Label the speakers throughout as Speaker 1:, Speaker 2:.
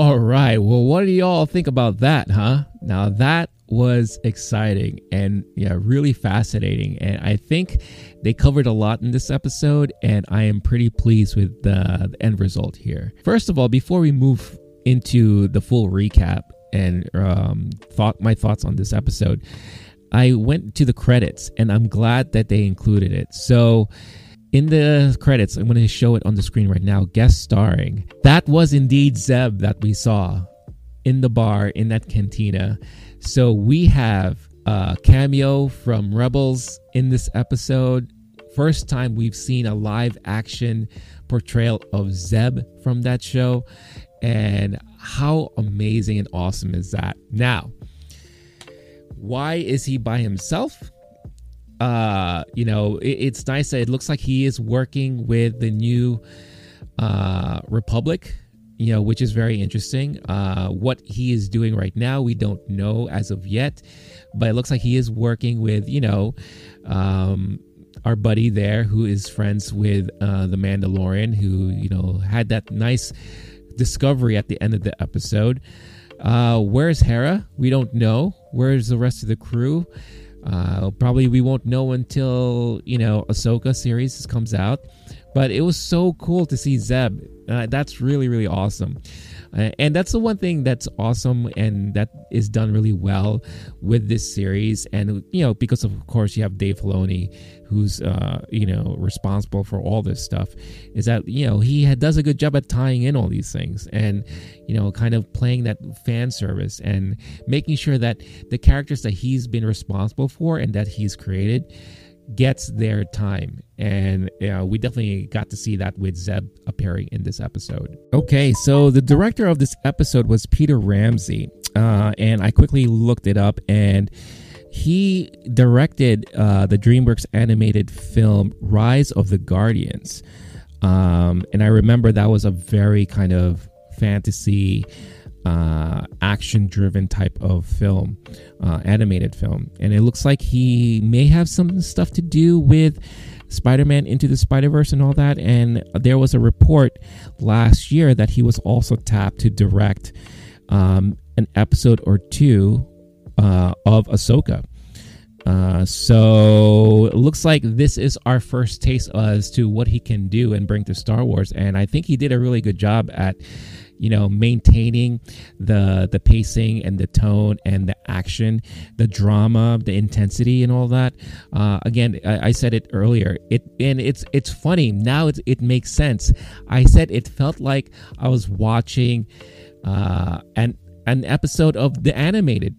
Speaker 1: All right. Well, what do y'all think about that, huh? Now that was exciting and yeah, really fascinating. And I think they covered a lot in this episode, and I am pretty pleased with the, the end result here. First of all, before we move into the full recap and um, thought my thoughts on this episode, I went to the credits, and I'm glad that they included it. So in the credits, I'm going to show it on the screen right now, guest starring. That was indeed Zeb that we saw in the bar in that cantina. So we have a cameo from Rebels in this episode. First time we've seen a live action portrayal of Zeb from that show. And how amazing and awesome is that? Now, why is he by himself? Uh, you know, it, it's nice that it looks like he is working with the new uh, Republic, you know, which is very interesting. Uh, what he is doing right now, we don't know as of yet, but it looks like he is working with, you know, um, our buddy there who is friends with uh, the Mandalorian, who, you know, had that nice discovery at the end of the episode. Uh, where's Hera? We don't know. Where's the rest of the crew? Uh, probably we won't know until you know Ahsoka series comes out. But it was so cool to see Zeb. Uh, that's really really awesome. Uh, and that's the one thing that's awesome and that is done really well with this series. And, you know, because of course you have Dave Filoni, who's, uh, you know, responsible for all this stuff, is that, you know, he does a good job at tying in all these things and, you know, kind of playing that fan service and making sure that the characters that he's been responsible for and that he's created gets their time. And uh, we definitely got to see that with Zeb appearing in this episode. Okay, so the director of this episode was Peter Ramsey. Uh, and I quickly looked it up, and he directed uh, the DreamWorks animated film Rise of the Guardians. Um, and I remember that was a very kind of fantasy uh, action driven type of film, uh, animated film. And it looks like he may have some stuff to do with Spider Man Into the Spider Verse and all that. And there was a report last year that he was also tapped to direct um, an episode or two uh, of Ahsoka. Uh, so it looks like this is our first taste as to what he can do and bring to Star Wars, and I think he did a really good job at you know maintaining the the pacing and the tone and the action the drama the intensity and all that. Uh, again I, I, said it earlier. It and it's it's funny. Now it, it makes sense. I said it felt like i was watching uh, an an episode of the animated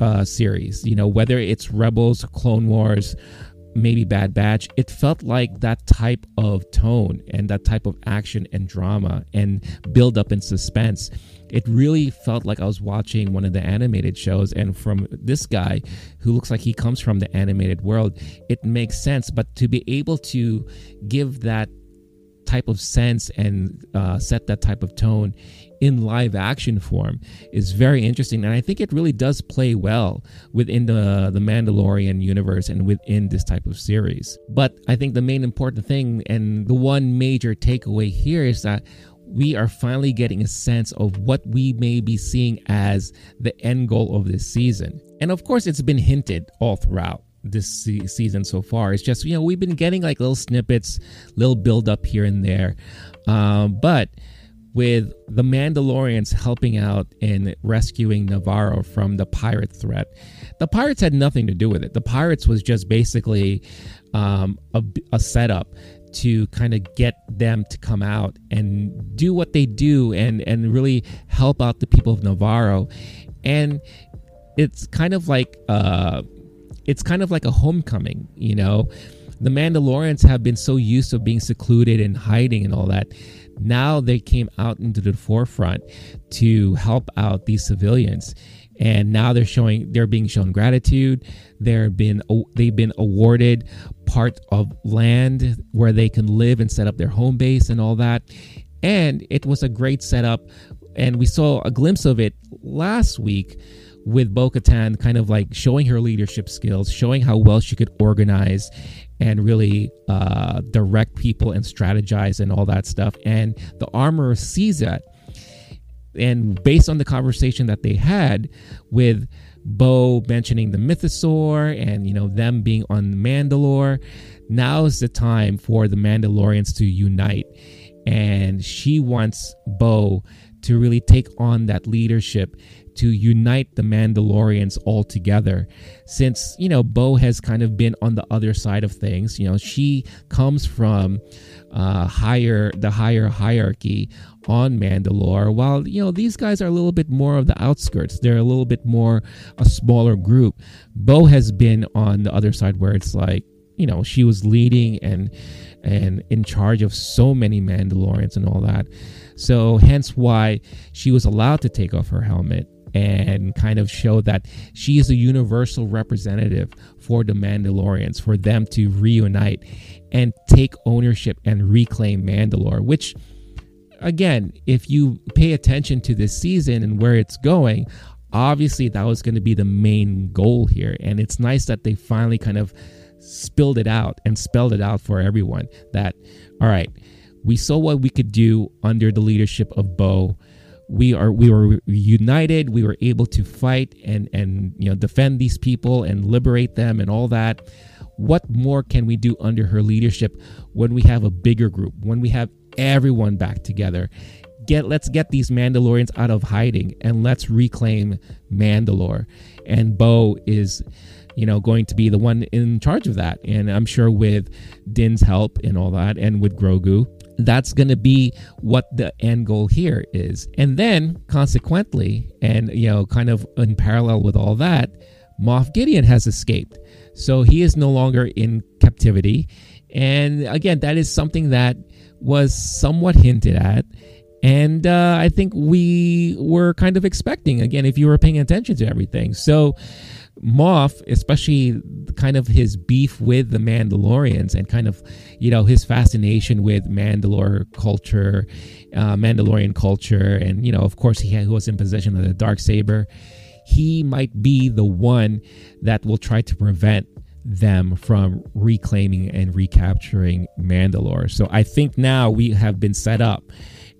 Speaker 1: uh, series you know whether it's rebels clone wars maybe Bad Batch, it felt like that type of tone and that type of action and drama and build up and suspense. It really felt like I was watching one of the animated shows. And from this guy who looks like he comes from the animated world, it makes sense. But to be able to give that type of sense and uh, set that type of tone in live action form is very interesting and i think it really does play well within the the mandalorian universe and within this type of series. But i think the main important thing and the one major takeaway here is that we are finally getting a sense of what we may be seeing as the end goal of this season. And of course it's been hinted all throughout this season so far. It's just you know we've been getting like little snippets, little build up here and there, um, but with the Mandalorians helping out in rescuing Nevarro from the pirate threat, the pirates had nothing to do with it. The pirates was just basically um, a, a setup to kind of get them to come out and do what they do and and really help out the people of Nevarro. and it's kind of like uh it's kind of like a homecoming, you know. The Mandalorians have been so used to being secluded and hiding and all that. Now they came out into the forefront to help out these civilians. And now they're showing they're being shown gratitude. They're been they've been awarded part of land where they can live and set up their home base and all that. And it was a great setup. And we saw a glimpse of it last week with Bo Katan kind of like showing her leadership skills, showing how well she could organize and really uh, direct people and strategize and all that stuff. And the armorer sees that. and based on the conversation that they had with Bo mentioning the mythosaur and you know them being on Mandalore, now is the time for the Mandalorians to unite. And she wants Bo to really take on that leadership to unite the Mandalorians all together. Since, you know, Bo has kind of been on the other side of things. You know, she comes from uh, higher, the higher hierarchy on Mandalore, while, you know, these guys are a little bit more of the outskirts. They're a little bit more a smaller group. Bo has been on the other side where it's like, you know, she was leading and and in charge of so many Mandalorians and all that. So hence why she was allowed to take off her helmet and kind of show that she is a universal representative for the Mandalorians, for them to reunite and take ownership and reclaim Mandalore, which again, if you pay attention to this season and where it's going, obviously that was going to be the main goal here. And it's nice that they finally kind of spilled it out and spelled it out for everyone that, all right, we saw what we could do under the leadership of Bo. We are we were united. We were able to fight and and you know defend these people and liberate them and all that. What more can we do under her leadership when we have a bigger group when we have everyone back together? Get let's get these mandalorians out of hiding and let's reclaim mandalore. And bo is you know going to be the one in charge of that and i'm sure with din's help and all that and with grogu that's going to be what the end goal here is. And then, consequently, and you know, kind of in parallel with all that, Moff Gideon has escaped. So he is no longer in captivity. And again, that is something that was somewhat hinted at. And uh, I think we were kind of expecting, again, if you were paying attention to everything. So, Moff, especially kind of his beef with the Mandalorians and kind of, you know, his fascination with Mandalore culture, uh, Mandalorian culture, and you know, of course, he, was in possession of the dark saber. He might be the one that will try to prevent them from reclaiming and recapturing Mandalore. So I think now we have been set up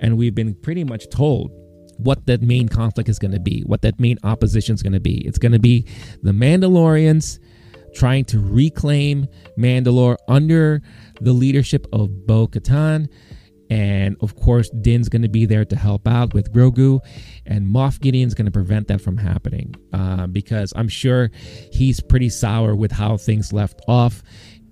Speaker 1: and we've been pretty much told what that main conflict is going to be, what that main opposition is going to be. It's going to be the Mandalorians trying to reclaim Mandalore under the leadership of Bo Katan. And of course, Din's going to be there to help out with Grogu, and Moff Gideon's going to prevent that from happening uh, because I'm sure he's pretty sour with how things left off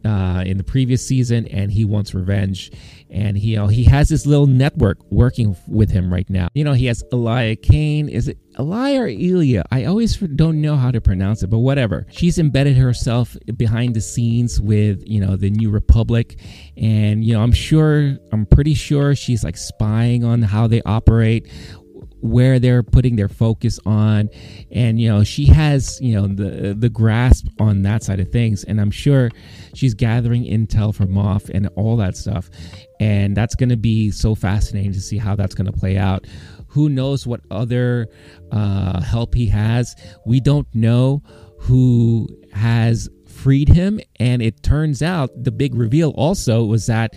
Speaker 1: uh, in the previous season, and he wants revenge. And he, you know, he has this little network working with him right now. You know, he has Elia Kane. Is it Elia or Elia? I always don't know how to pronounce it, but whatever. She's embedded herself behind the scenes with, you know, the New Republic. And, you know, I'm sure, I'm pretty sure she's like spying on how they operate where they're putting their focus on. And you know she has you know the the grasp on that side of things. And i'm sure she's gathering intel from Moff and all that stuff. And that's going to be so fascinating to see how that's going to play out. Who knows what other uh, help he has. We don't know who has freed him. And it turns out the big reveal also was that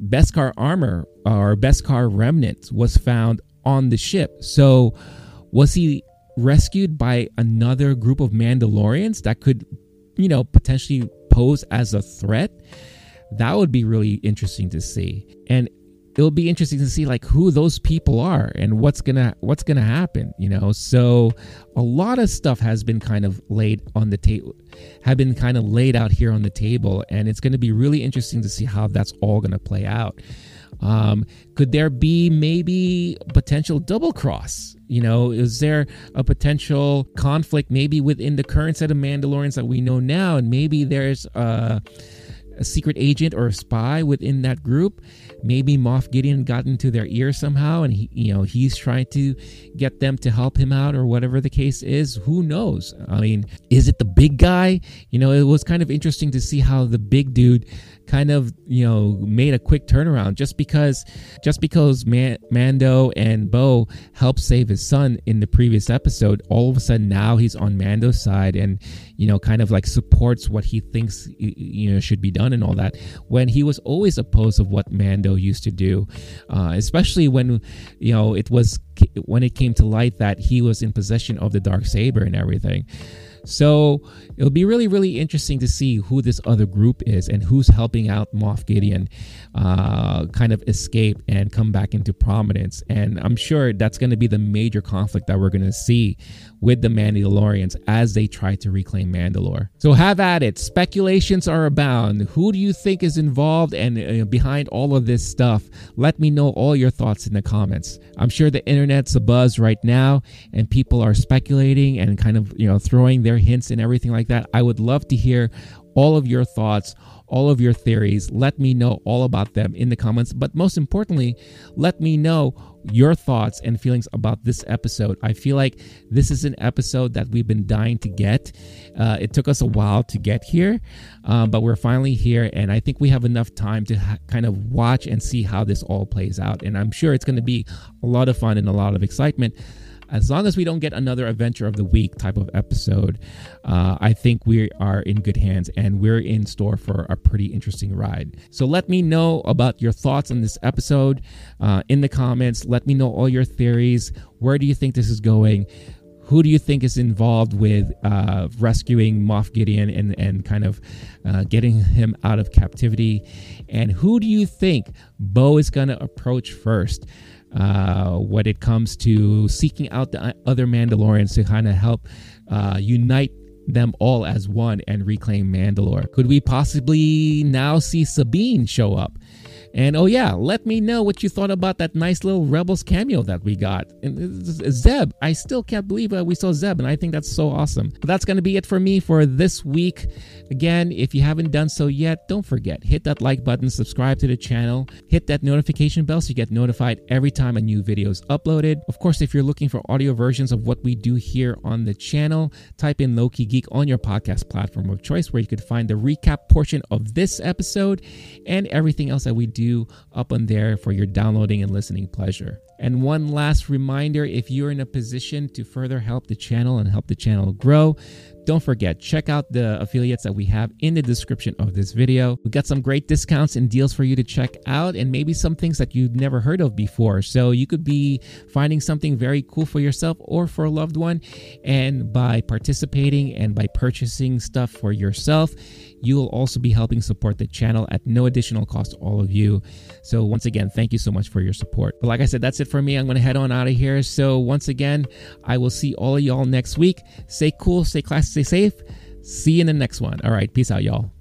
Speaker 1: Beskar armor or Beskar remnants was found on the ship. So, was he rescued by another group of Mandalorians that could, you know, potentially pose as a threat? That would be really interesting to see. And it'll be interesting to see like who those people are and what's gonna what's gonna happen you know so a lot of stuff has been kind of laid on the table have been kind of laid out here on the table and it's to be really interesting to see how that's all to play out um, could there be maybe potential double cross? You know, is there a potential conflict maybe within the current set of Mandalorians that we know now, and maybe there's a, a secret agent or a spy within that group? Maybe Moff Gideon got into their ear somehow, and he, you know, he's trying to get them to help him out, or whatever the case is. Who knows? I mean, is it the big guy? You know, it was kind of interesting to see how the big dude kind of you know made a quick turnaround just because just because Man- Mando and Bo helped save his son in the previous episode all of a sudden now he's on Mando's side and you know kind of like supports what he thinks you know should be done and all that when he was always opposed of what Mando used to do uh, especially when you know it was when it came to light that he was in possession of the dark saber and everything so it'll be really, really interesting to see who this other group is and who's helping out Moff Gideon uh, kind of escape and come back into prominence. And I'm sure that's going to be the major conflict that we're going to see with the Mandalorians as they try to reclaim Mandalore. So have at it. Speculations are abound. Who do you think is involved and uh, behind all of this stuff? Let me know all your thoughts in the comments. I'm sure the internet's a buzz right now and people are speculating and kind of, you know, throwing their hints and everything like that. I would love to hear all of your thoughts all of your theories. Let me know all about them in the comments. But most importantly, let me know your thoughts and feelings about this episode. I feel like this is an episode that we've been dying to get. Uh, it took us a while to get here, um, but we're finally here. And I think we have enough time to ha- kind of watch and see how this all plays out. And I'm sure it's going to be a lot of fun and a lot of excitement as long as we don't get another adventure of the week type of episode, uh, I think we are in good hands and we're in store for a pretty interesting ride. So let me know about your thoughts on this episode uh, in the comments. Let me know all your theories. Where do you think this is going? Who do you think is involved with uh, rescuing Moff Gideon and, and kind of uh, getting him out of captivity? And who do you think Bo is going to approach first? Uh, when it comes to seeking out the other Mandalorians to kind of help uh, unite them all as one and reclaim Mandalore. Could we possibly now see Sabine show up? And oh yeah, let me know what you thought about that nice little Rebels cameo that we got. And Zeb, I still can't believe uh, we saw Zeb, and I think that's so awesome. But that's gonna be it for me for this week. Again, if you haven't done so yet, don't forget hit that like button, subscribe to the channel, hit that notification bell so you get notified every time a new video is uploaded. Of course, if you're looking for audio versions of what we do here on the channel, type in Lowkey Geek on your podcast platform of choice, where you could find the recap portion of this episode and everything else that we do do up on there for your downloading and listening pleasure. And one last reminder if you're in a position to further help the channel and help the channel grow, don't forget, check out the affiliates that we have in the description of this video. We got some great discounts and deals for you to check out, and maybe some things that you've never heard of before. So you could be finding something very cool for yourself or for a loved one. And by participating and by purchasing stuff for yourself, you will also be helping support the channel at no additional cost to all of you. So, once again, thank you so much for your support. But like I said, that's it for me. I'm going to head on out of here. So, once again, I will see all of y'all next week. Stay cool, stay classy, stay safe. See you in the next one. All right. Peace out, y'all.